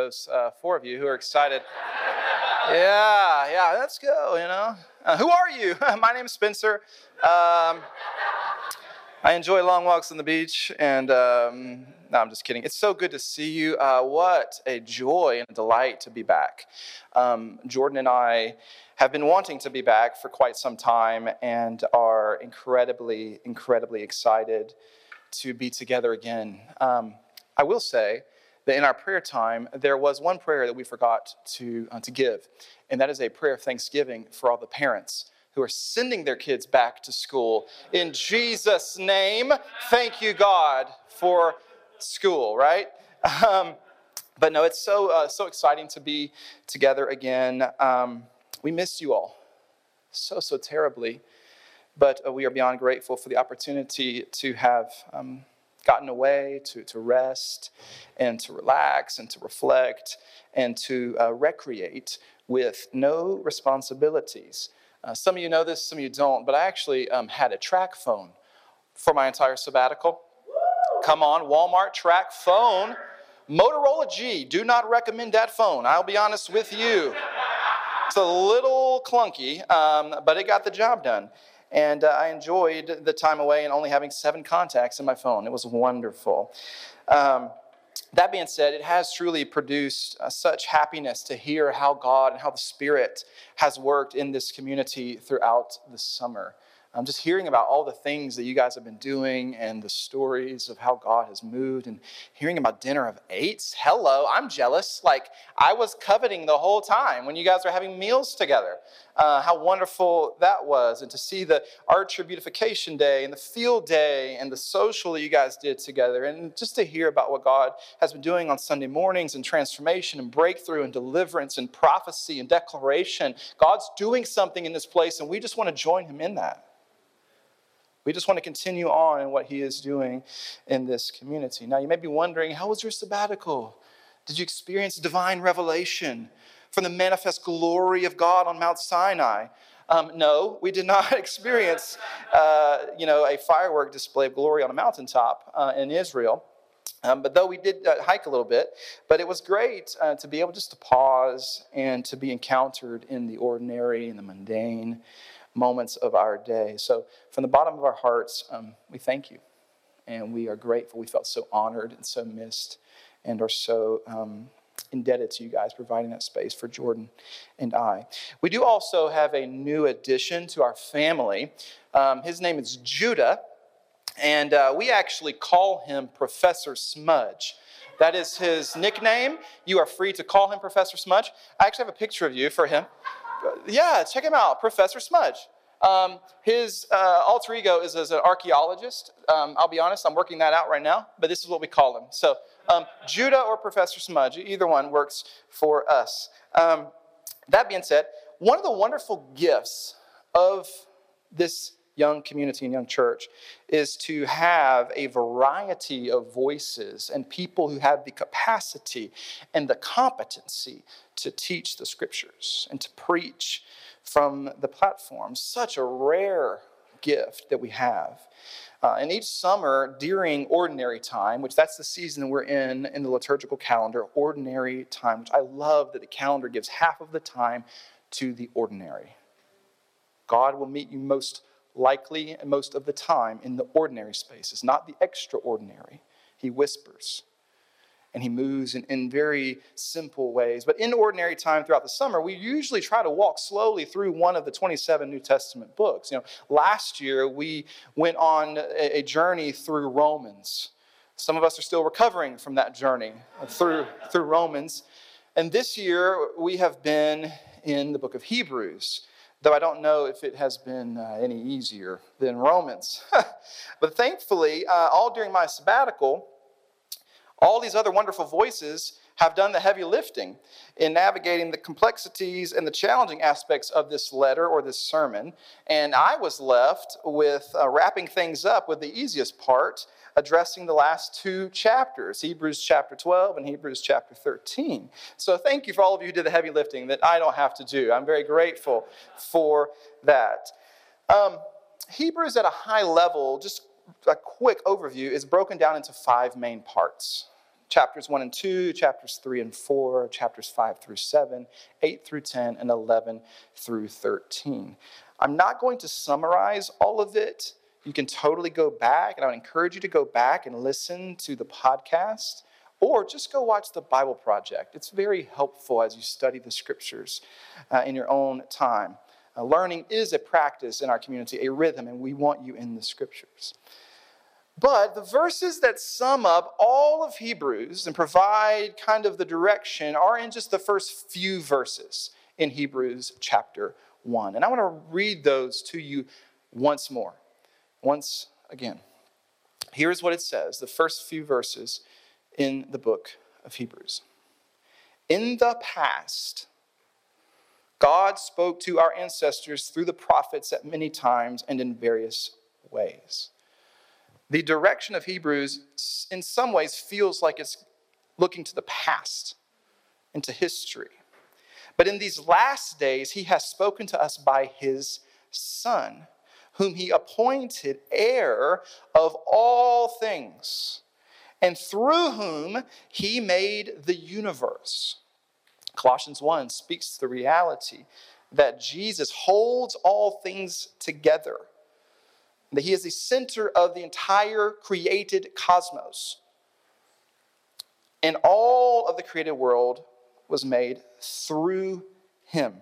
those uh, four of you who are excited. Yeah, yeah, let's go, you know. Uh, who are you? My name is Spencer. Um, I enjoy long walks on the beach, and um, no, I'm just kidding. It's so good to see you. Uh, what a joy and a delight to be back. Um, Jordan and I have been wanting to be back for quite some time and are incredibly, incredibly excited to be together again. Um, I will say, that in our prayer time, there was one prayer that we forgot to, uh, to give, and that is a prayer of thanksgiving for all the parents who are sending their kids back to school. In Jesus' name, thank you, God, for school, right? Um, but no, it's so, uh, so exciting to be together again. Um, we missed you all so, so terribly, but uh, we are beyond grateful for the opportunity to have. Um, gotten away to, to rest and to relax and to reflect and to uh, recreate with no responsibilities. Uh, some of you know this, some of you don't, but I actually um, had a TracFone for my entire sabbatical. Come on, Walmart TracFone. Motorola G, do not recommend that phone. I'll be honest with you. It's a little clunky, um, but it got the job done. And uh, I enjoyed the time away and only having seven contacts in my phone. It was wonderful. Um, that being said, it has truly produced uh, such happiness to hear how God and how the Spirit has worked in this community throughout the summer. I'm just hearing about all the things that you guys have been doing and the stories of how God has moved and hearing about dinner of eights. Hello, I'm jealous. Like I was coveting the whole time when you guys were having meals together. Uh, how wonderful that was. And to see the Archer Beautification Day and the Field Day and the social that you guys did together. And just to hear about what God has been doing on Sunday mornings and transformation and breakthrough and deliverance and prophecy and declaration. God's doing something in this place, and we just want to join Him in that. We just want to continue on in what He is doing in this community. Now, you may be wondering, how was your sabbatical? Did you experience divine revelation from the manifest glory of God on Mount Sinai? Um, no, we did not experience, uh, you know, a firework display of glory on a mountaintop uh, in Israel. Um, but though we did uh, hike a little bit, but it was great uh, to be able just to pause and to be encountered in the ordinary and the mundane moments of our day. So, from the bottom of our hearts, um, we thank you. And we are grateful. We felt so honored and so missed and are so um, indebted to you guys providing that space for Jordan and I. We do also have a new addition to our family. Um, his name is Judah, and uh, we actually call him Professor Smudge. That is his nickname. You are free to call him Professor Smudge. I actually have a picture of you for him yeah, check him out, Professor Smudge. Um, his uh, alter ego is as an archaeologist. Um, I'll be honest, I'm working that out right now, but this is what we call him. So, um, Judah or Professor Smudge, either one works for us. Um, that being said, one of the wonderful gifts of this young community and young church is to have a variety of voices and people who have the capacity and the competency to teach the scriptures and to preach from the platform. Such a rare gift that we have. Uh, and each summer during ordinary time, which that's the season we're in in the liturgical calendar, ordinary time, which I love that the calendar gives half of the time to the ordinary. God will meet you most likely and most of the time in the ordinary spaces, not the extraordinary. He whispers and he moves in, in very simple ways. But in ordinary time throughout the summer, we usually try to walk slowly through one of the 27 New Testament books. You know, last year we went on a, a journey through Romans. Some of us are still recovering from that journey through, through Romans. And this year we have been in the book of Hebrews though I don't know if it has been uh, any easier than Romans. but thankfully, uh, all during my sabbatical, All these other wonderful voices have done the heavy lifting in navigating the complexities and the challenging aspects of this letter or this sermon. And I was left with uh, wrapping things up with the easiest part, addressing the last two chapters Hebrews chapter 12 and Hebrews chapter 13. So thank you for all of you who did the heavy lifting that I don't have to do. I'm very grateful for that. Um, Hebrews at a high level, just a quick overview, is broken down into five main parts chapters 1 and 2, chapters 3 and 4, chapters 5 through 7, 8 through 10, and 11 through 13. I'm not going to summarize all of it. You can totally go back, and I would encourage you to go back and listen to the podcast or just go watch the Bible Project. It's very helpful as you study the scriptures uh, in your own time. Uh, learning is a practice in our community, a rhythm, and we want you in the scriptures. But the verses that sum up all of Hebrews and provide kind of the direction are in just the first few verses in Hebrews chapter 1. And I want to read those to you once more, once again. Here's what it says the first few verses in the book of Hebrews. In the past, God spoke to our ancestors through the prophets at many times and in various ways. The direction of Hebrews, in some ways, feels like it's looking to the past, into history. But in these last days, he has spoken to us by his Son, whom he appointed heir of all things, and through whom he made the universe. Colossians 1 speaks to the reality that Jesus holds all things together, that he is the center of the entire created cosmos. And all of the created world was made through him.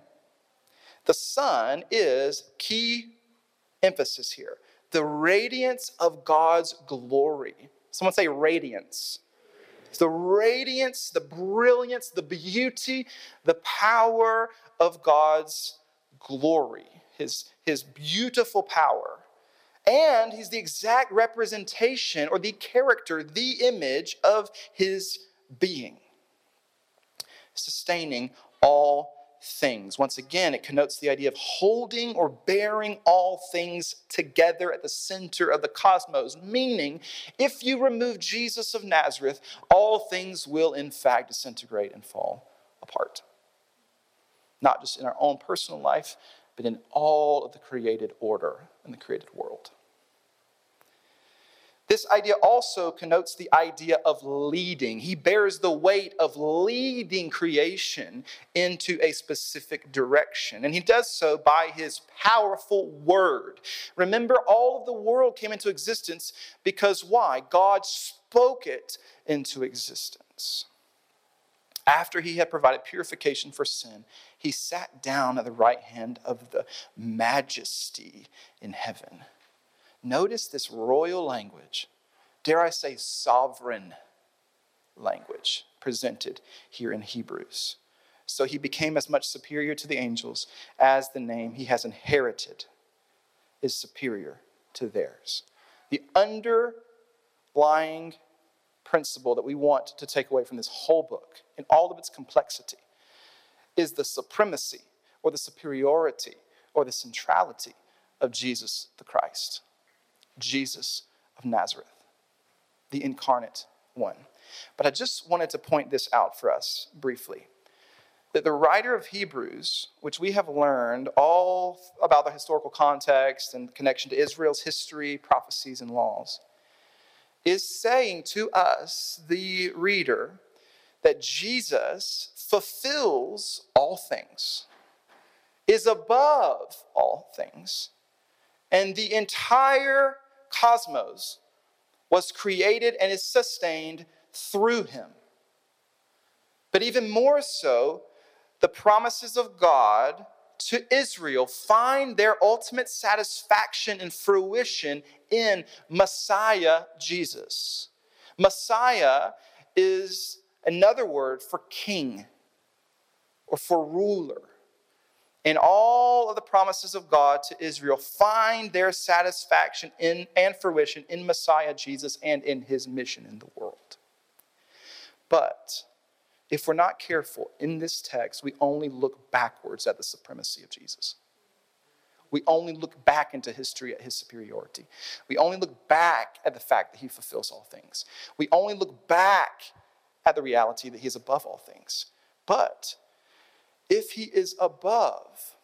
The Son is key emphasis here the radiance of God's glory. Someone say radiance the radiance, the brilliance, the beauty, the power of God's glory, his, his beautiful power. And he's the exact representation or the character, the image of his being, sustaining all things. Once again, it connotes the idea of holding or bearing all things together at the center of the cosmos, meaning if you remove Jesus of Nazareth, all things will in fact disintegrate and fall apart. Not just in our own personal life, but in all of the created order in the created world. This idea also connotes the idea of leading. He bears the weight of leading creation into a specific direction. And he does so by his powerful word. Remember, all of the world came into existence because why? God spoke it into existence. After he had provided purification for sin, he sat down at the right hand of the majesty in heaven. Notice this royal language, dare I say, sovereign language presented here in Hebrews. So he became as much superior to the angels as the name he has inherited is superior to theirs. The underlying principle that we want to take away from this whole book, in all of its complexity, is the supremacy or the superiority or the centrality of Jesus the Christ. Jesus of Nazareth, the incarnate one. But I just wanted to point this out for us briefly that the writer of Hebrews, which we have learned all about the historical context and connection to Israel's history, prophecies, and laws, is saying to us, the reader, that Jesus fulfills all things, is above all things, and the entire cosmos was created and is sustained through him. But even more so, the promises of God to Israel find their ultimate satisfaction and fruition in Messiah Jesus. Messiah is another word for king or for ruler and all of the promises of God to Israel find their satisfaction in and fruition in Messiah Jesus and in his mission in the world. But if we're not careful in this text, we only look backwards at the supremacy of Jesus. We only look back into history at his superiority. We only look back at the fact that he fulfills all things. We only look back at the reality that he is above all things. But if he is above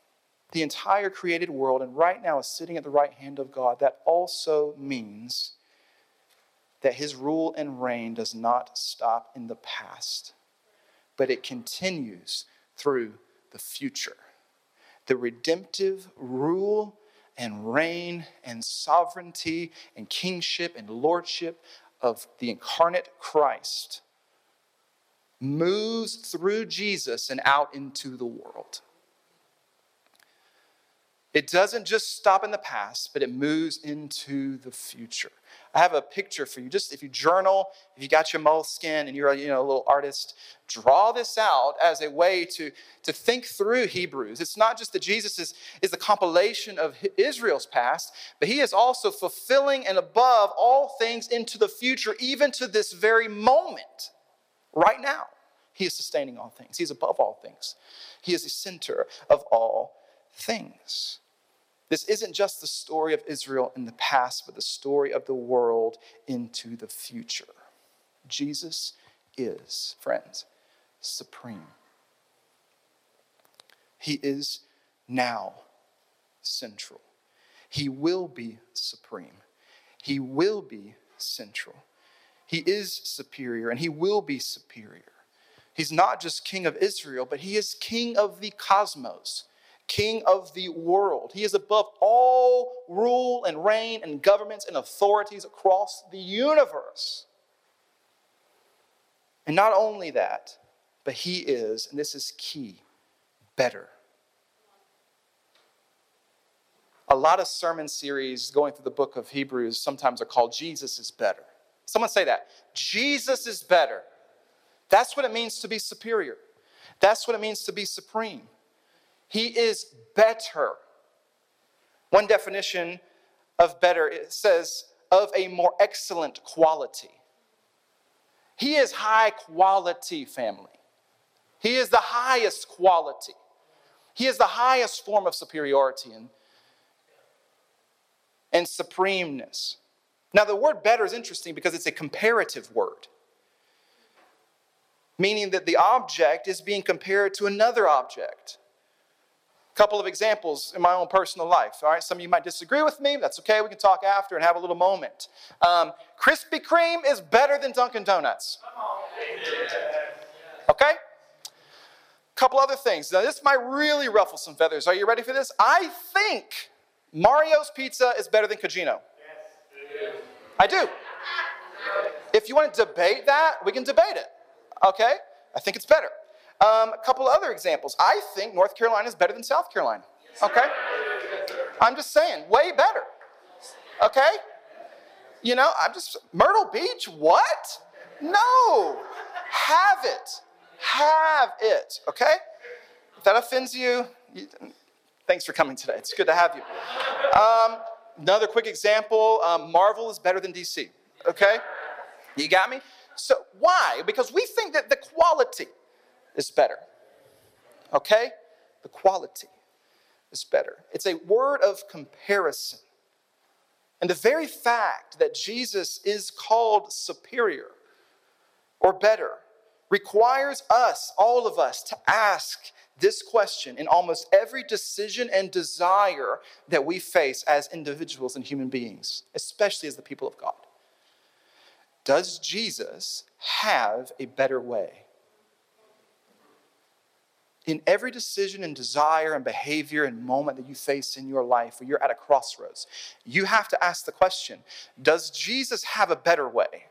the entire created world and right now is sitting at the right hand of God, that also means that his rule and reign does not stop in the past, but it continues through the future the redemptive rule and reign and sovereignty and kingship and lordship of the incarnate Christ moves through Jesus and out into the world. It doesn't just stop in the past, but it moves into the future. I have a picture for you. Just if you journal, if you got your Moleskine and you're a, you know, a little artist, draw this out as a way to, to think through Hebrews. It's not just that Jesus is, is the compilation of Israel's past, but he is also fulfilling and above all things into the future, even to this very moment, right now. He is sustaining all things. He's above all things. He is the center of all things. This isn't just the story of Israel in the past, but the story of the world into the future. Jesus is, friends, supreme. He is now central. He will be supreme. He will be central. He is superior and he will be superior. He's not just king of Israel, but he is king of the cosmos king of the world. He is above all rule and reign and governments and authorities across the universe. And not only that, but he is, and this is key, better. A lot of sermon series going through the book of Hebrews sometimes are called Jesus is better. Someone say that. Jesus is better. That's what it means to be superior. That's what it means to be supreme. He is better. One definition of better it says of a more excellent quality. He is high quality, family. He is the highest quality. He is the highest form of superiority and, and supremeness. Now, the word better is interesting because it's a comparative word, meaning that the object is being compared to another object A couple of examples in my own personal life. All right, some of you might disagree with me. That's okay. We can talk after and have a little moment. Um, Krispy Kreme is better than Dunkin' Donuts. Okay? A couple other things. Now, this might really ruffle some feathers. Are you ready for this? I think Mario's Pizza is better than Cugino. Yes, I do. If you want to debate that, we can debate it. Okay? I think it's better. Um, a couple other examples. I think North Carolina is better than South Carolina. Okay? I'm just saying, way better. Okay? You know, I'm just, Myrtle Beach, what? No. Have it. Have it. Okay? If that offends you, you thanks for coming today. It's good to have you. Um, another quick example um, Marvel is better than DC. Okay? You got me? So, why? Because we think that the quality, is better. Okay? The quality is better. It's a word of comparison. And the very fact that Jesus is called superior or better requires us, all of us, to ask this question in almost every decision and desire that we face as individuals and human beings, especially as the people of God. Does Jesus have a better way? in every decision and desire and behavior and moment that you face in your life where you're at a crossroads, you have to ask the question Does Jesus have a better way?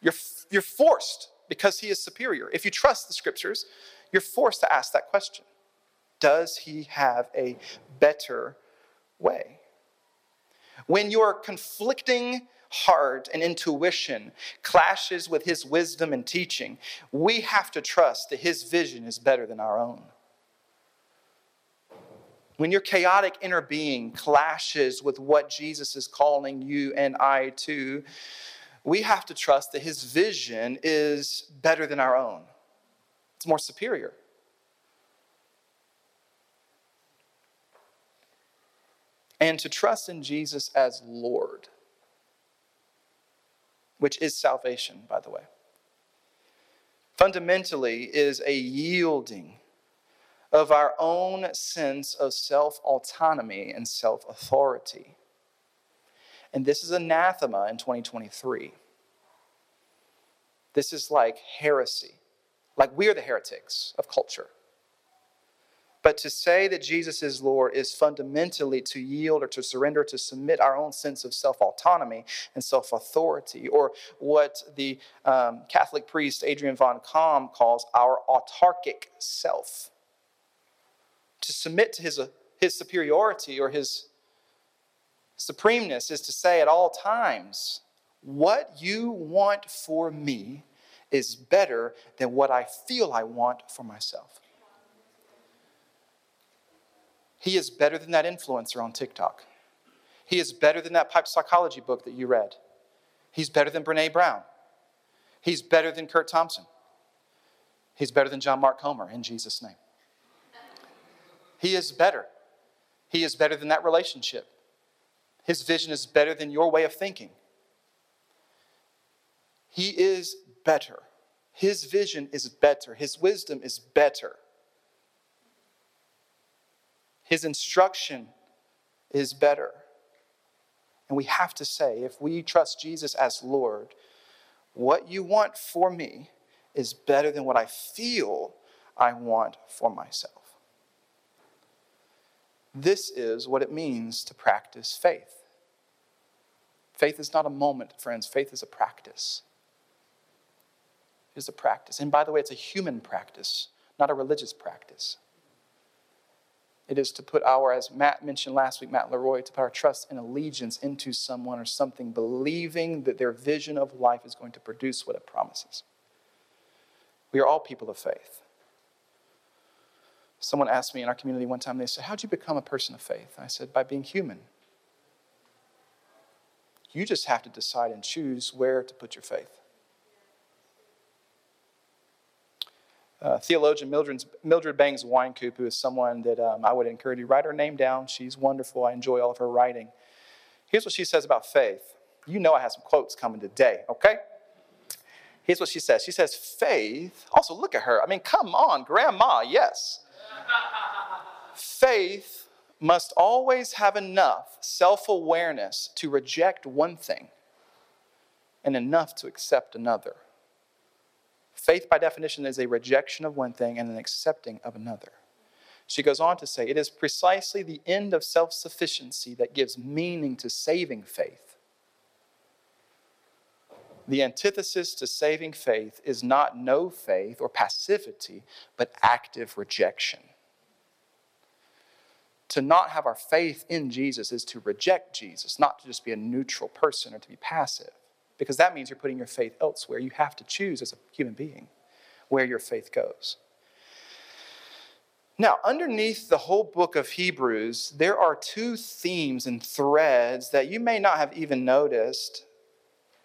You're, you're forced because he is superior. If you trust the scriptures, you're forced to ask that question Does he have a better way? When you're conflicting heart and intuition clashes with his wisdom and teaching, we have to trust that his vision is better than our own. When your chaotic inner being clashes with what Jesus is calling you and I to, we have to trust that his vision is better than our own, it's more superior. And to trust in Jesus as Lord, which is salvation, by the way, fundamentally is a yielding of our own sense of self autonomy and self authority. And this is anathema in 2023. This is like heresy. Like we're the heretics of culture. But to say that Jesus is Lord is fundamentally to yield or to surrender, to submit our own sense of self autonomy and self authority, or what the um, Catholic priest Adrian van Kaam calls our autarkic self. To submit to his, uh, his superiority or his supremeness is to say at all times, what you want for me is better than what I feel I want for myself. He is better than that influencer on TikTok. He is better than that pipe psychology book that you read. He's better than Brene Brown. He's better than Kurt Thompson. He's better than John Mark Comer in Jesus' name. He is better. He is better than that relationship. His vision is better than your way of thinking. He is better. His vision is better. His wisdom is better. His instruction is better. And we have to say, if we trust Jesus as Lord, what you want for me is better than what I feel I want for myself. This is what it means to practice faith. Faith is not a moment, friends. Faith is a practice. It is a practice. And by the way, it's a human practice, not a religious practice. It is to put our, as Matt mentioned last week, Matt Leroy, to put our trust and allegiance into someone or something, believing that their vision of life is going to produce what it promises. We are all people of faith. Someone asked me in our community one time, they said, How'd you become a person of faith? I said, By being human. You just have to decide and choose where to put your faith. Uh, theologian Mildred, Mildred Bangs Wynkoop, who is someone that um, I would encourage you write her name down. She's wonderful. I enjoy all of her writing. Here's what she says about faith. You know I have some quotes coming today, okay? Here's what she says. She says, faith, also look at her. I mean, come on, grandma, yes. Faith must always have enough self awareness to reject one thing and enough to accept another. Faith, by definition, is a rejection of one thing and an accepting of another. She goes on to say, It is precisely the end of self sufficiency that gives meaning to saving faith. The antithesis to saving faith is not no faith or passivity, but active rejection. To not have our faith in Jesus is to reject Jesus, not to just be a neutral person or to be passive, because that means you're putting your faith elsewhere. You have to choose as a human being where your faith goes. Now, underneath the whole book of Hebrews, there are two themes and threads that you may not have even noticed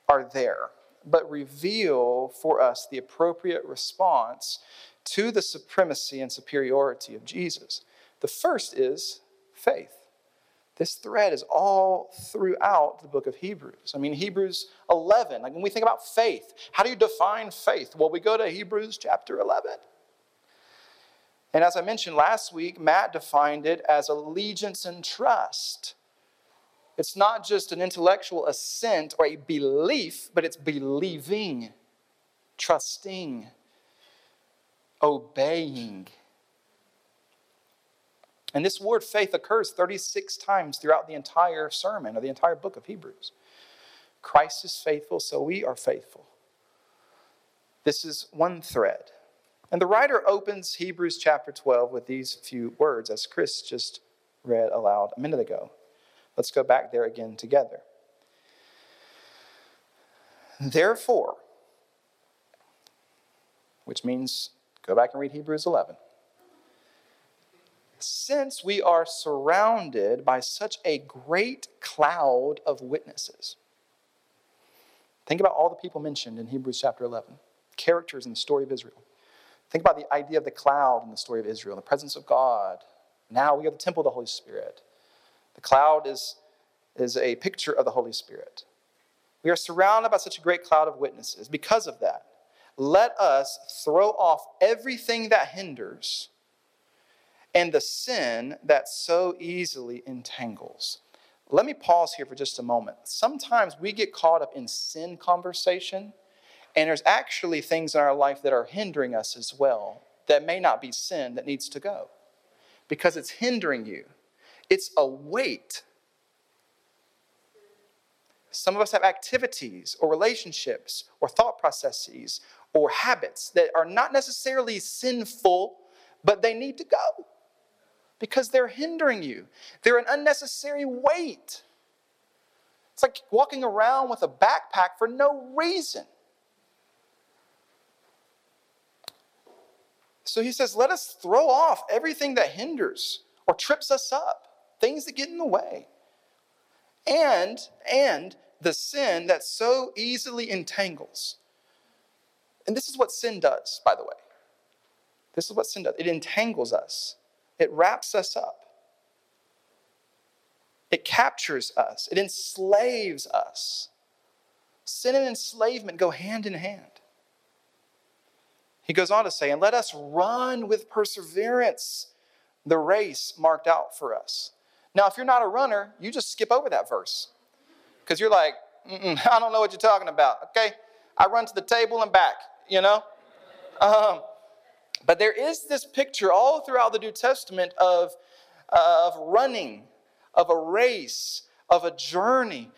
are there, but reveal for us the appropriate response to the supremacy and superiority of Jesus. The first is faith. This thread is all throughout the book of Hebrews. I mean, Hebrews 11, like when we think about faith, how do you define faith? Well, we go to Hebrews chapter 11. And as I mentioned last week, Matt defined it as allegiance and trust. It's not just an intellectual assent or a belief, but it's believing, trusting, obeying. And this word faith occurs 36 times throughout the entire sermon or the entire book of Hebrews. Christ is faithful, so we are faithful. This is one thread. And the writer opens Hebrews chapter 12 with these few words, as Chris just read aloud a minute ago. Let's go back there again together. Therefore, which means go back and read Hebrews 11 since we are surrounded by such a great cloud of witnesses. Think about all the people mentioned in Hebrews chapter 11, characters in the story of Israel. Think about the idea of the cloud in the story of Israel, the presence of God. Now we are the temple of the Holy Spirit. The cloud is, is a picture of the Holy Spirit. We are surrounded by such a great cloud of witnesses. Because of that, let us throw off everything that hinders and the sin that so easily entangles. Let me pause here for just a moment. Sometimes we get caught up in sin conversation, and there's actually things in our life that are hindering us as well that may not be sin that needs to go because it's hindering you. It's a weight. Some of us have activities or relationships or thought processes or habits that are not necessarily sinful, but they need to go because they're hindering you. They're an unnecessary weight. It's like walking around with a backpack for no reason. So he says, let us throw off everything that hinders or trips us up, things that get in the way. And, and the sin that so easily entangles. And this is what sin does, by the way. This is what sin does. It entangles us. It wraps us up. It captures us. It enslaves us. Sin and enslavement go hand in hand. He goes on to say, and let us run with perseverance the race marked out for us. Now, if you're not a runner, you just skip over that verse because you're like, I don't know what you're talking about. Okay, I run to the table and back, you know? Um, but there is this picture all throughout the New Testament of, of running, of a race, of a journey.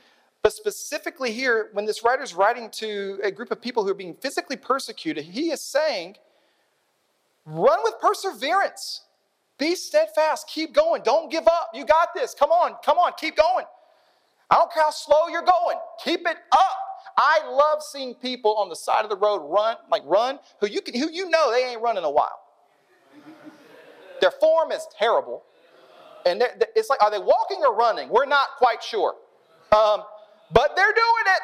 But specifically here, when this writer is writing to a group of people who are being physically persecuted, he is saying, run with perseverance. Be steadfast. Keep going. Don't give up. You got this. Come on. Come on. Keep going. I don't care how slow you're going. Keep it up. I love seeing people on the side of the road run, like run, who you can, who you know they ain't running a while. Their form is terrible, and it's like, are they walking or running? We're not quite sure, um, but they're doing it.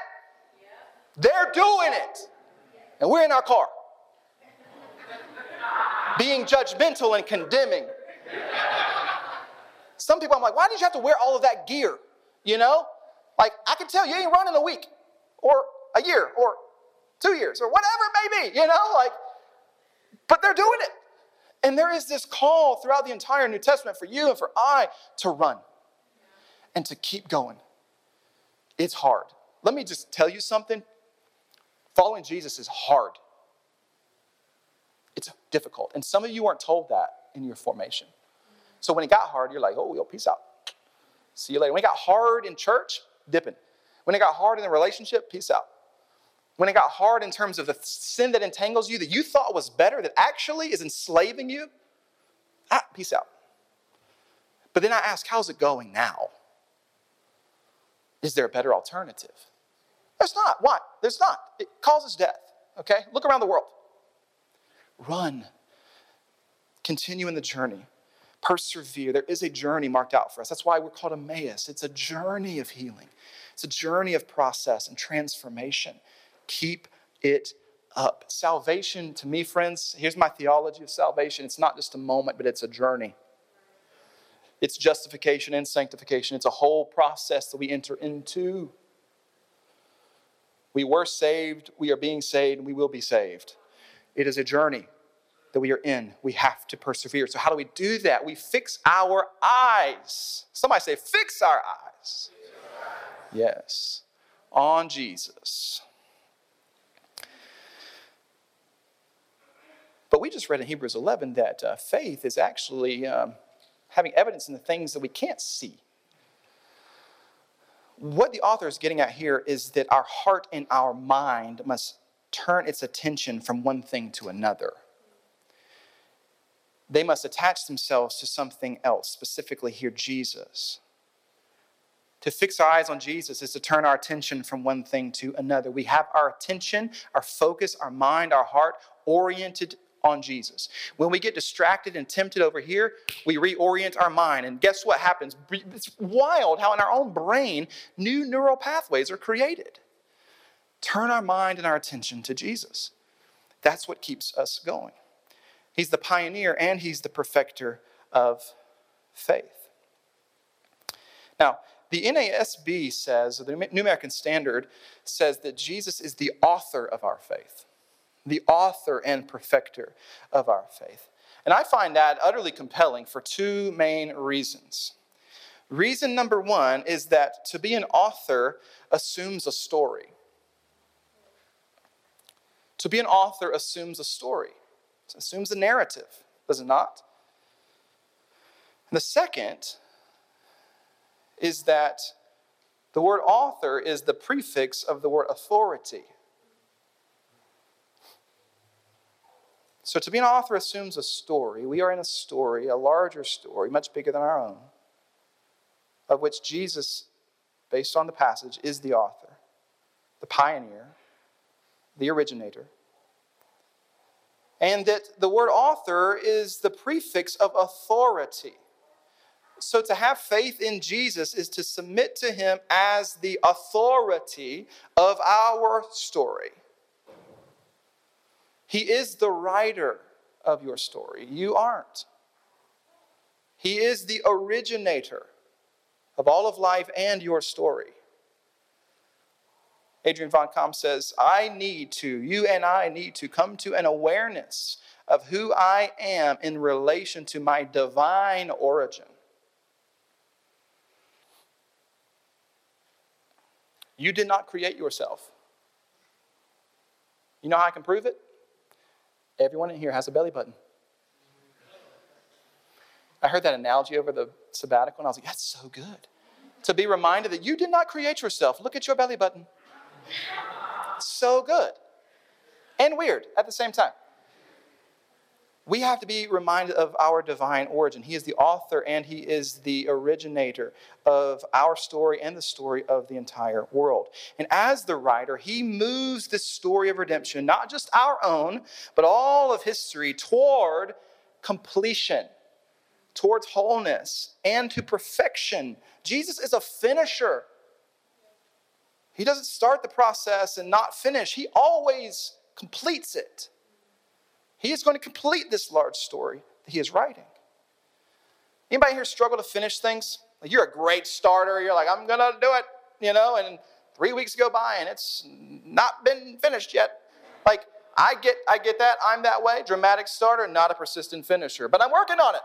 They're doing it, and we're in our car, being judgmental and condemning. Some people, I'm like, why did you have to wear all of that gear? You know, like I can tell you ain't running a week or a year or two years or whatever it may be, you know, like, but they're doing it. And there is this call throughout the entire New Testament for you and for I to run and to keep going. It's hard. Let me just tell you something. Following Jesus is hard. It's difficult. And some of you weren't told that in your formation. So when it got hard, you're like, oh, yo, peace out. See you later. When it got hard in church, dipping. When it got hard in the relationship, peace out. When it got hard in terms of the sin that entangles you, that you thought was better, that actually is enslaving you, ah, peace out. But then I ask, how's it going now? Is there a better alternative? There's not. Why? There's not. It causes death. Okay? Look around the world. Run. Continue in the journey. Persevere. There is a journey marked out for us. That's why we're called Emmaus. It's a journey of healing. It's a journey of process and transformation. Keep it up. Salvation, to me, friends, here's my theology of salvation it's not just a moment, but it's a journey. It's justification and sanctification. It's a whole process that we enter into. We were saved, we are being saved, and we will be saved. It is a journey that we are in. We have to persevere. So, how do we do that? We fix our eyes. Somebody say, fix our eyes. Yes, on Jesus. But we just read in Hebrews 11 that uh, faith is actually um, having evidence in the things that we can't see. What the author is getting at here is that our heart and our mind must turn its attention from one thing to another. They must attach themselves to something else, specifically here, Jesus. To fix our eyes on Jesus is to turn our attention from one thing to another. We have our attention, our focus, our mind, our heart oriented on Jesus. When we get distracted and tempted over here, we reorient our mind. And guess what happens? It's wild how in our own brain new neural pathways are created. turn our mind and our attention to Jesus. That's what keeps us going. He's the pioneer and he's the perfecter of faith. Now, the NASB says, the New American Standard says that Jesus is the author of our faith, the author and perfecter of our faith. And I find that utterly compelling for two main reasons. Reason number one is that to be an author assumes a story. To be an author assumes a story, assumes a narrative, does it not? And the second is that the word author is the prefix of the word authority. So to be an author assumes a story. We are in a story, a larger story, much bigger than our own, of which Jesus, based on the passage, is the author, the pioneer, the originator. And that the word author is the prefix of authority. So, to have faith in Jesus is to submit to him as the authority of our story. He is the writer of your story. You aren't. He is the originator of all of life and your story. Adrian Van Kaam says, I need to, you and I need to come to an awareness of who I am in relation to my divine origin. You did not create yourself. You know how I can prove it? Everyone in here has a belly button. I heard that analogy over the sabbatical, and I was like, that's so good. To be reminded that you did not create yourself. Look at your belly button. So good. And weird at the same time we have to be reminded of our divine origin. He is the author and he is the originator of our story and the story of the entire world. And as the writer, he moves this story of redemption, not just our own, but all of history, toward completion, towards wholeness, and to perfection. Jesus is a finisher. He doesn't start the process and not finish, he always completes it. He is going to complete this large story that he is writing. Anybody here struggle to finish things? Like you're a great starter. You're like, I'm going to do it, you know, and three weeks go by and it's not been finished yet. Like, I get, I get that. I'm that way. Dramatic starter, not a persistent finisher. But I'm working on it.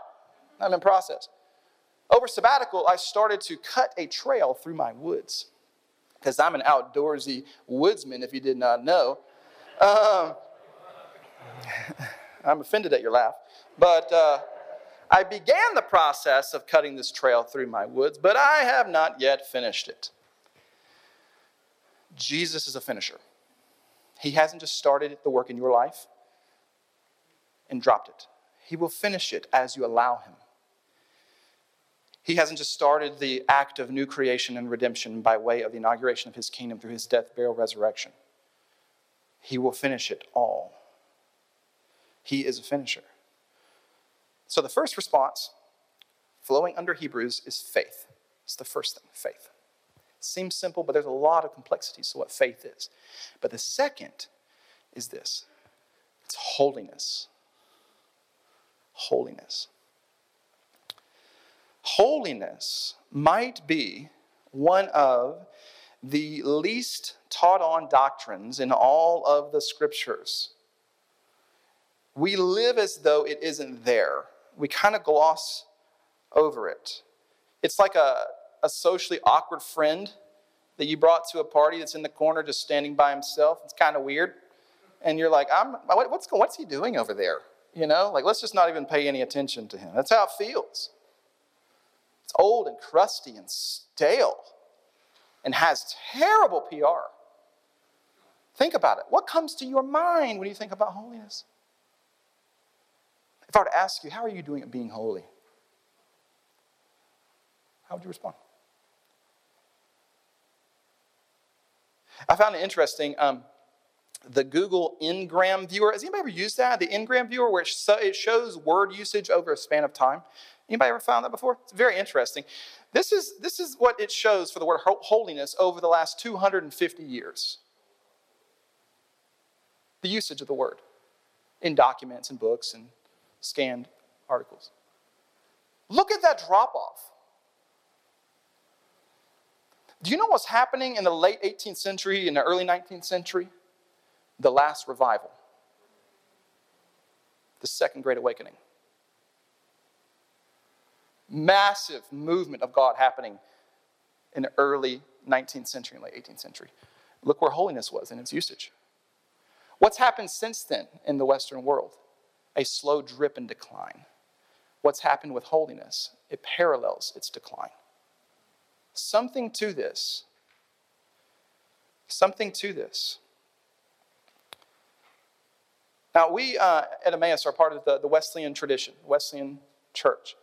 I'm in process. Over sabbatical, I started to cut a trail through my woods because I'm an outdoorsy woodsman, if you did not know. Um, I'm offended at your laugh. But uh, I began the process of cutting this trail through my woods, but I have not yet finished it. Jesus is a finisher. He hasn't just started the work in your life and dropped it, He will finish it as you allow Him. He hasn't just started the act of new creation and redemption by way of the inauguration of His kingdom through His death, burial, resurrection. He will finish it all. He is a finisher. So the first response, flowing under Hebrews, is faith. It's the first thing, faith. It seems simple, but there's a lot of complexities to what faith is. But the second is this it's holiness. Holiness. Holiness might be one of the least taught on doctrines in all of the scriptures we live as though it isn't there. We kind of gloss over it. It's like a, a socially awkward friend that you brought to a party that's in the corner just standing by himself. It's kind of weird. And you're like, I'm, what's, what's he doing over there? You know, like let's just not even pay any attention to him. That's how it feels. It's old and crusty and stale and has terrible PR. Think about it. What comes to your mind when you think about holiness? If I were to ask you, how are you doing at being holy? How would you respond? I found it interesting. Um, the Google Ngram viewer. Has anybody ever used that? The Ngram viewer, where it shows word usage over a span of time. Anybody ever found that before? It's very interesting. This is, this is what it shows for the word holiness over the last 250 years. the usage of the word in documents and books and scanned articles. Look at that drop off. Do you know what's happening in the late 18th century and the early 19th century? The last revival, the Second Great Awakening. Massive movement of God happening in the early 19th century and late 18th century. Look where holiness was in its usage. What's happened since then in the Western world? A slow drip and decline. What's happened with holiness? It parallels its decline. Something to this. Something to this. Now, we uh, at Emmaus are part of the, the Wesleyan tradition, Wesleyan church.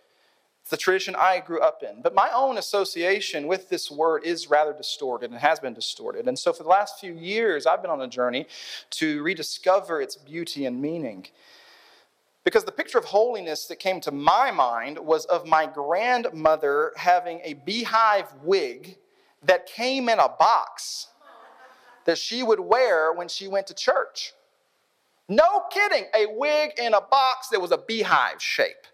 It's the tradition I grew up in. But my own association with this word is rather distorted and has been distorted. And so, for the last few years, I've been on a journey to rediscover its beauty and meaning. Because the picture of holiness that came to my mind was of my grandmother having a beehive wig that came in a box that she would wear when she went to church. No kidding, a wig in a box that was a beehive shape.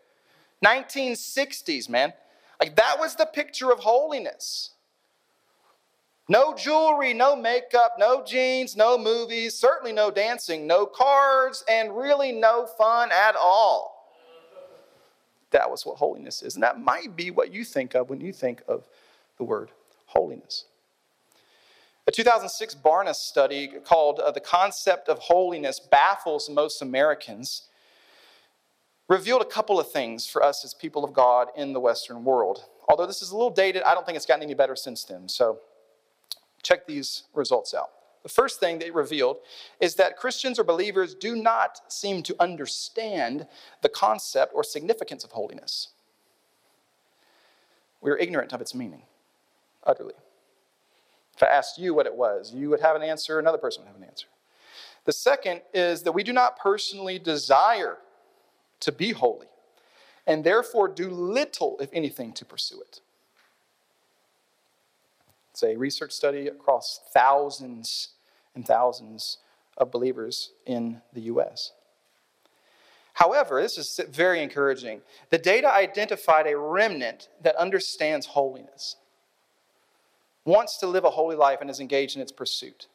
1960s, man. Like that was the picture of holiness. No jewelry, no makeup, no jeans, no movies, certainly no dancing, no cards, and really no fun at all. That was what holiness is. And that might be what you think of when you think of the word holiness. A 2006 Barna study called uh, The Concept of Holiness Baffles Most Americans revealed a couple of things for us as people of God in the Western world. Although this is a little dated, I don't think it's gotten any better since then. So check these results out. The first thing they revealed is that Christians or believers do not seem to understand the concept or significance of holiness. We are ignorant of its meaning, utterly. If I asked you what it was, you would have an answer, another person would have an answer. The second is that we do not personally desire to be holy, and therefore do little, if anything, to pursue it. It's a research study across thousands and thousands of believers in the US. However, this is very encouraging. The data identified a remnant that understands holiness, wants to live a holy life, and is engaged in its pursuit.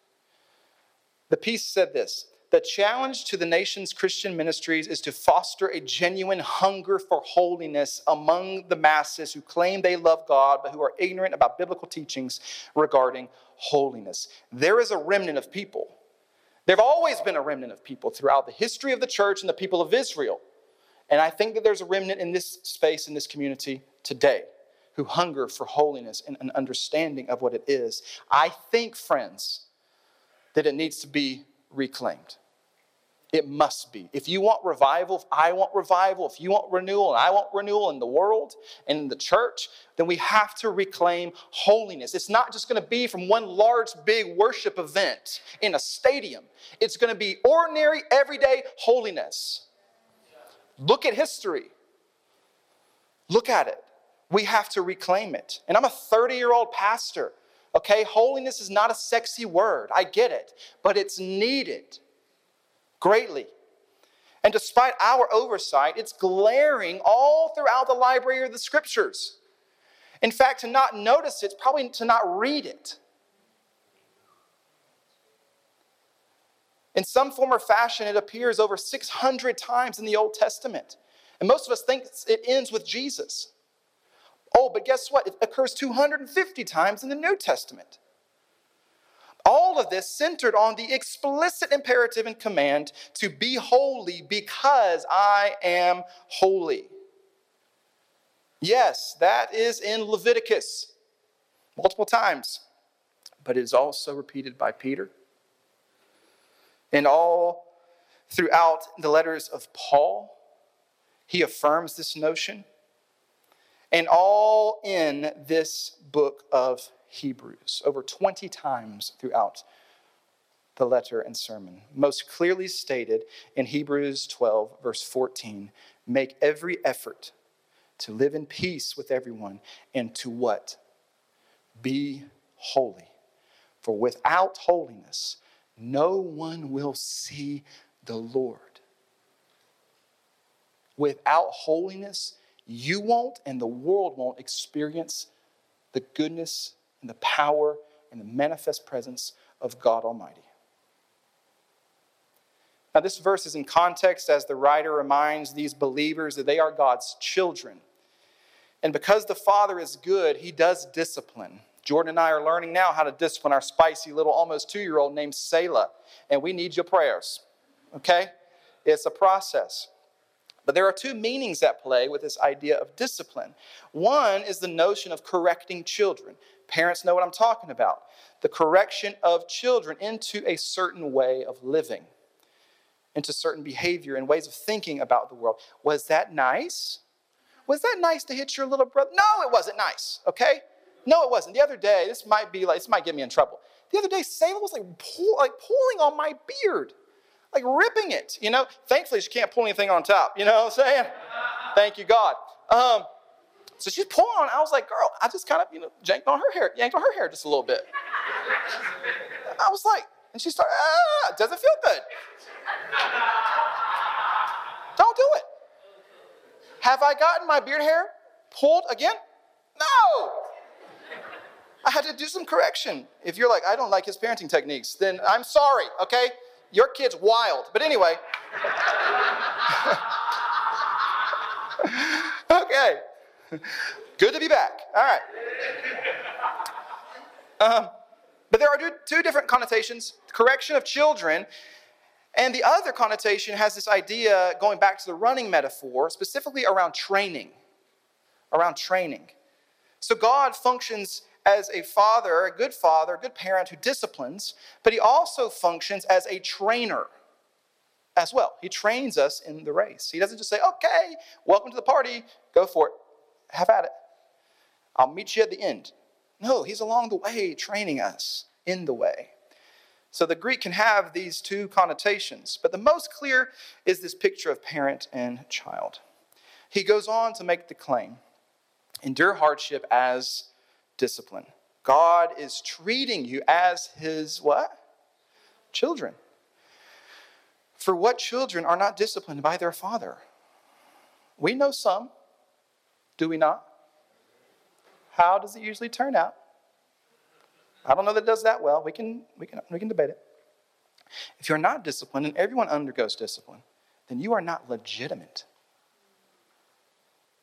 The piece said this the challenge to the nation's Christian ministries is to foster a genuine hunger for holiness among the masses who claim they love God but who are ignorant about biblical teachings regarding holiness. There is a remnant of people. There have always been a remnant of people throughout the history of the church and the people of Israel. And I think that there's a remnant in this space, in this community today, who hunger for holiness and an understanding of what it is. I think, friends, that it needs to be reclaimed. It must be. If you want revival, if I want revival, if you want renewal, and I want renewal in the world and in the church, then we have to reclaim holiness. It's not just going to be from one large, big worship event in a stadium, it's going to be ordinary, everyday holiness. Look at history. Look at it. We have to reclaim it. And I'm a 30 year old pastor. Okay, holiness is not a sexy word. I get it, but it's needed greatly. And despite our oversight, it's glaring all throughout the library of the scriptures. In fact, to not notice it, it's probably to not read it. In some form or fashion, it appears over 600 times in the Old Testament. And most of us think it ends with Jesus. Oh, but guess what? It occurs 250 times in the New Testament. All of this centered on the explicit imperative and command to be holy because I am holy. Yes, that is in Leviticus multiple times, but it is also repeated by Peter. And all throughout the letters of Paul, he affirms this notion. And all in this book of Hebrews, over 20 times throughout the letter and sermon. Most clearly stated in Hebrews 12, verse 14 make every effort to live in peace with everyone and to what? Be holy. For without holiness, no one will see the Lord. Without holiness, you won't and the world won't experience the goodness and the power and the manifest presence of God Almighty. Now, this verse is in context as the writer reminds these believers that they are God's children. And because the Father is good, he does discipline. Jordan and I are learning now how to discipline our spicy little almost two year old named Selah. And we need your prayers. Okay? It's a process. But there are two meanings at play with this idea of discipline. One is the notion of correcting children. Parents know what I'm talking about. The correction of children into a certain way of living, into certain behavior and ways of thinking about the world. Was that nice? Was that nice to hit your little brother? No, it wasn't nice, okay? No, it wasn't. The other day, this might be like, this might get me in trouble. The other day, Selah was like, pull, like pulling on my beard, like ripping it, you know? Thankfully, she can't pull anything on top, you know what I'm saying? Thank you, God. Um, so she's pulling on. I was like, girl, I just kind of, you know, yanked on her hair, yanked on her hair just a little bit. I was like, and she started, ah, doesn't feel good. Don't do it. Have I gotten my beard hair pulled again? No. I had to do some correction. If you're like, I don't like his parenting techniques, then I'm sorry, okay? Your kid's wild. But anyway. okay. Good to be back. All right. Um, but there are two different connotations correction of children, and the other connotation has this idea going back to the running metaphor, specifically around training. Around training. So God functions as a father, a good father, a good parent who disciplines, but he also functions as a trainer as well. He trains us in the race. He doesn't just say, okay, welcome to the party, go for it, have at it. I'll meet you at the end. No, he's along the way training us in the way. So the Greek can have these two connotations, but the most clear is this picture of parent and child. He goes on to make the claim endure hardship as discipline. God is treating you as his what? Children. For what children are not disciplined by their father? We know some, do we not? How does it usually turn out? I don't know that it does that well. We can, we can, we can debate it. If you're not disciplined, and everyone undergoes discipline, then you are not legitimate.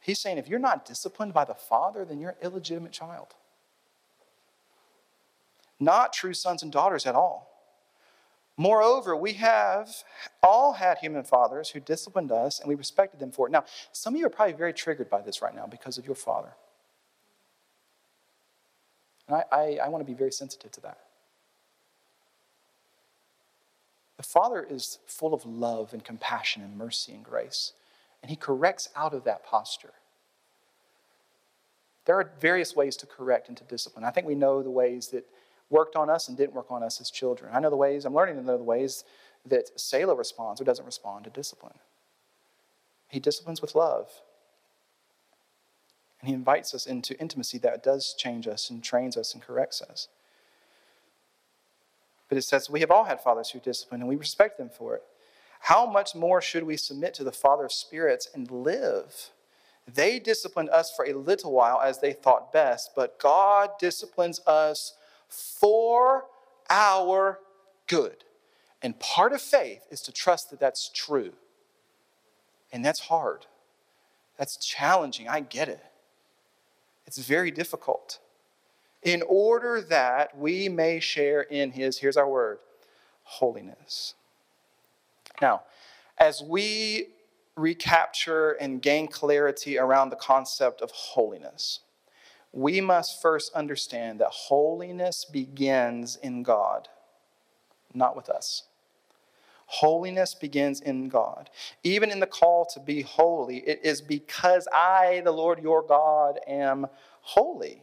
He's saying if you're not disciplined by the Father, then you're an illegitimate child. Not true sons and daughters at all. Moreover, we have all had human fathers who disciplined us and we respected them for it. Now, some of you are probably very triggered by this right now because of your father. And I, I, I want to be very sensitive to that. The Father is full of love and compassion and mercy and grace, and He corrects out of that posture. There are various ways to correct and to discipline. I think we know the ways that worked on us and didn't work on us as children. I know the ways, I'm learning to know the ways that Selah responds or doesn't respond to discipline. He disciplines with love. And he invites us into intimacy that does change us and trains us and corrects us. But it says, We have all had fathers who discipline, and we respect them for it. How much more should we submit to the Father of spirits and live? They disciplined us for a little while as they thought best, but God disciplines us for our good. And part of faith is to trust that that's true. And that's hard. That's challenging. I get it. It's very difficult. In order that we may share in his, here's our word, holiness. Now, as we recapture and gain clarity around the concept of holiness, we must first understand that holiness begins in God, not with us. Holiness begins in God. Even in the call to be holy, it is because I, the Lord your God, am holy.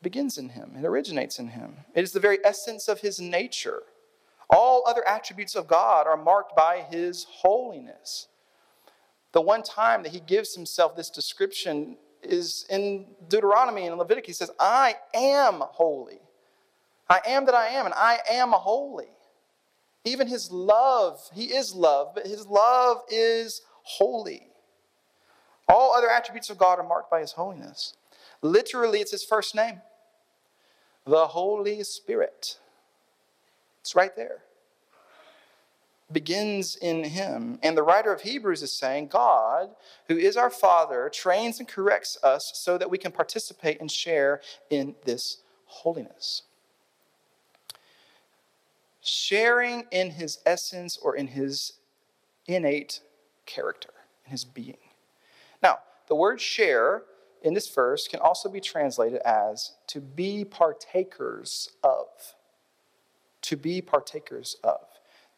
It begins in Him, it originates in Him. It is the very essence of His nature. All other attributes of God are marked by His holiness. The one time that He gives Himself this description is in Deuteronomy and Leviticus. He says, I am holy. I am that I am, and I am holy. Even his love, he is love, but his love is holy. All other attributes of God are marked by his holiness. Literally, it's his first name the Holy Spirit. It's right there. Begins in him. And the writer of Hebrews is saying, God, who is our Father, trains and corrects us so that we can participate and share in this holiness. Sharing in his essence or in his innate character, in his being. Now, the word share in this verse can also be translated as to be partakers of. To be partakers of.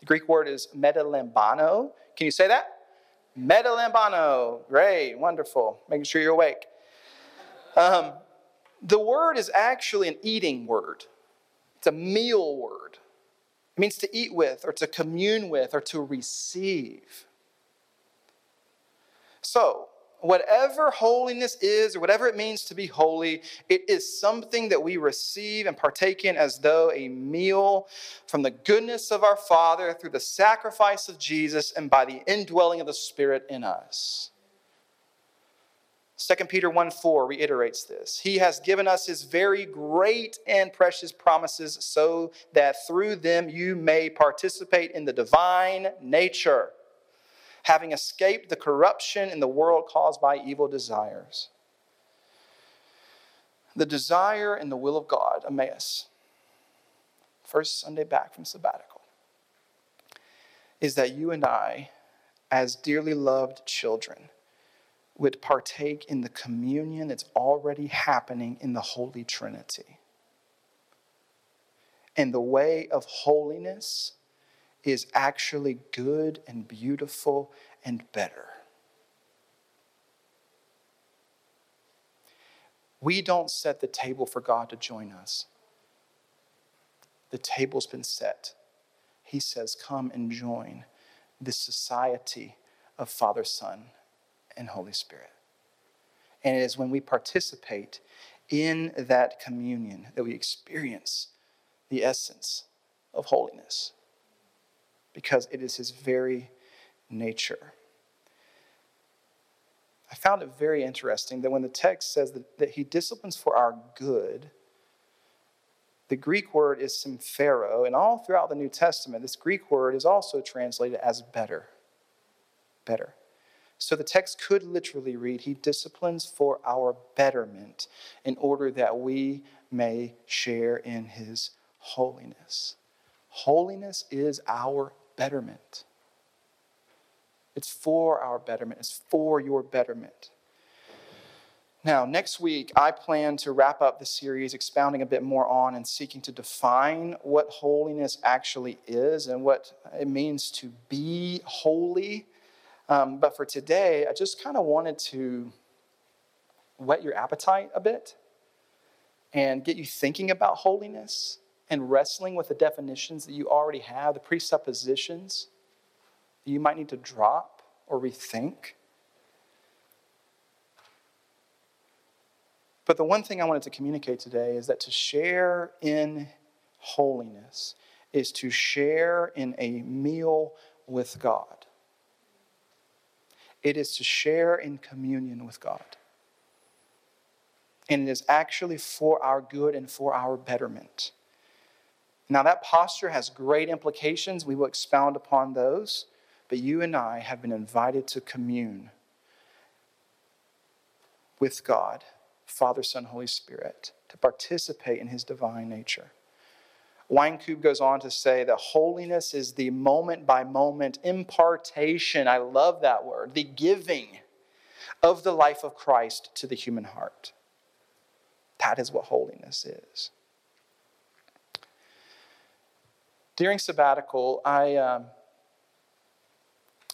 The Greek word is metalambano. Can you say that? Metalambano. Great, wonderful. Making sure you're awake. Um, the word is actually an eating word, it's a meal word. It means to eat with, or to commune with, or to receive. So, whatever holiness is, or whatever it means to be holy, it is something that we receive and partake in as though a meal from the goodness of our Father through the sacrifice of Jesus and by the indwelling of the Spirit in us. 2 Peter 1 4 reiterates this. He has given us his very great and precious promises so that through them you may participate in the divine nature having escaped the corruption in the world caused by evil desires. The desire and the will of God, Emmaus, first Sunday back from sabbatical, is that you and I, as dearly loved children, would partake in the communion that's already happening in the Holy Trinity. And the way of holiness is actually good and beautiful and better. We don't set the table for God to join us. The table's been set. He says, Come and join this society of Father, Son, and Holy Spirit. And it is when we participate in that communion that we experience the essence of holiness because it is his very nature. I found it very interesting that when the text says that, that he disciplines for our good, the Greek word is symphero, and all throughout the New Testament, this Greek word is also translated as better. Better. So the text could literally read, He disciplines for our betterment in order that we may share in His holiness. Holiness is our betterment. It's for our betterment, it's for your betterment. Now, next week, I plan to wrap up the series expounding a bit more on and seeking to define what holiness actually is and what it means to be holy. Um, but for today, I just kind of wanted to whet your appetite a bit and get you thinking about holiness and wrestling with the definitions that you already have, the presuppositions that you might need to drop or rethink. But the one thing I wanted to communicate today is that to share in holiness is to share in a meal with God. It is to share in communion with God. And it is actually for our good and for our betterment. Now, that posture has great implications. We will expound upon those. But you and I have been invited to commune with God, Father, Son, Holy Spirit, to participate in his divine nature. Wynkoop goes on to say that holiness is the moment by moment impartation. I love that word, the giving of the life of Christ to the human heart. That is what holiness is. During sabbatical, I, um,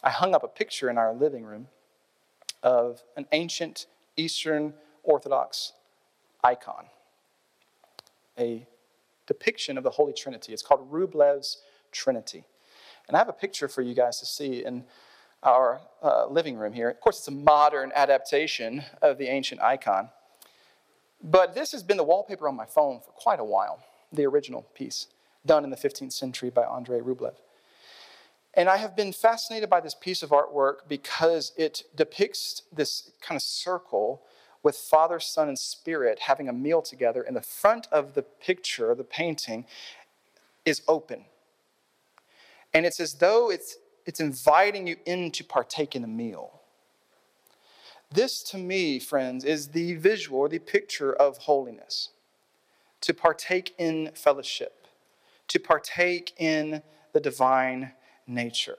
I hung up a picture in our living room of an ancient Eastern Orthodox icon, a depiction of the Holy Trinity. It's called Rublev's Trinity. And I have a picture for you guys to see in our uh, living room here. Of course, it's a modern adaptation of the ancient icon. But this has been the wallpaper on my phone for quite a while. the original piece, done in the 15th century by Andrei Rublev. And I have been fascinated by this piece of artwork because it depicts this kind of circle with Father, Son, and Spirit having a meal together, and the front of the picture, the painting, is open. And it's as though it's, it's inviting you in to partake in the meal. This, to me, friends, is the visual the picture of holiness to partake in fellowship, to partake in the divine nature.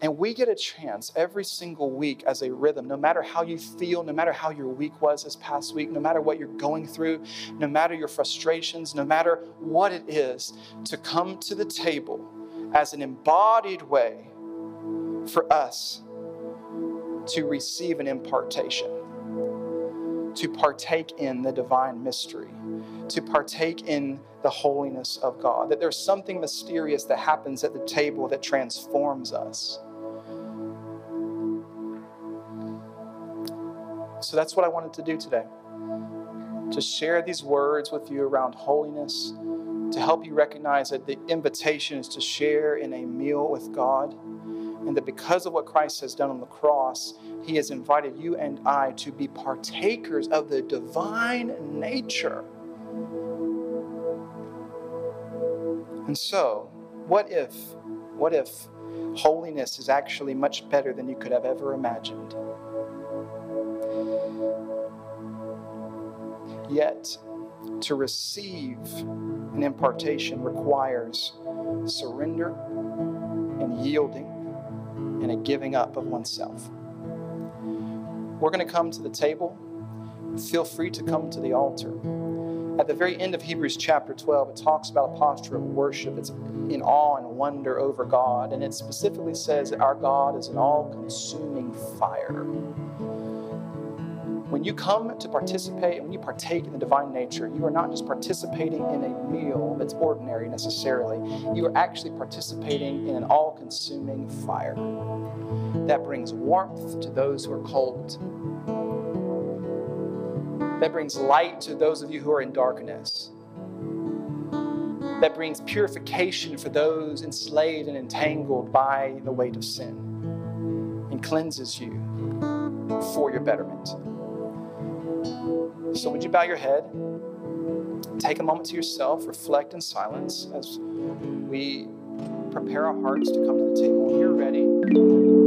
And we get a chance every single week as a rhythm, no matter how you feel, no matter how your week was this past week, no matter what you're going through, no matter your frustrations, no matter what it is, to come to the table as an embodied way for us to receive an impartation, to partake in the divine mystery, to partake in the holiness of God. That there's something mysterious that happens at the table that transforms us. So that's what I wanted to do today. To share these words with you around holiness, to help you recognize that the invitation is to share in a meal with God, and that because of what Christ has done on the cross, He has invited you and I to be partakers of the divine nature. And so, what if, what if holiness is actually much better than you could have ever imagined? Yet, to receive an impartation requires surrender and yielding and a giving up of oneself. We're going to come to the table. Feel free to come to the altar. At the very end of Hebrews chapter 12, it talks about a posture of worship. It's in awe and wonder over God. And it specifically says that our God is an all consuming fire. When you come to participate when you partake in the divine nature, you are not just participating in a meal that's ordinary necessarily. You are actually participating in an all consuming fire that brings warmth to those who are cold, that brings light to those of you who are in darkness, that brings purification for those enslaved and entangled by the weight of sin, and cleanses you for your betterment. So, would you bow your head? Take a moment to yourself, reflect in silence as we prepare our hearts to come to the table. When you're ready,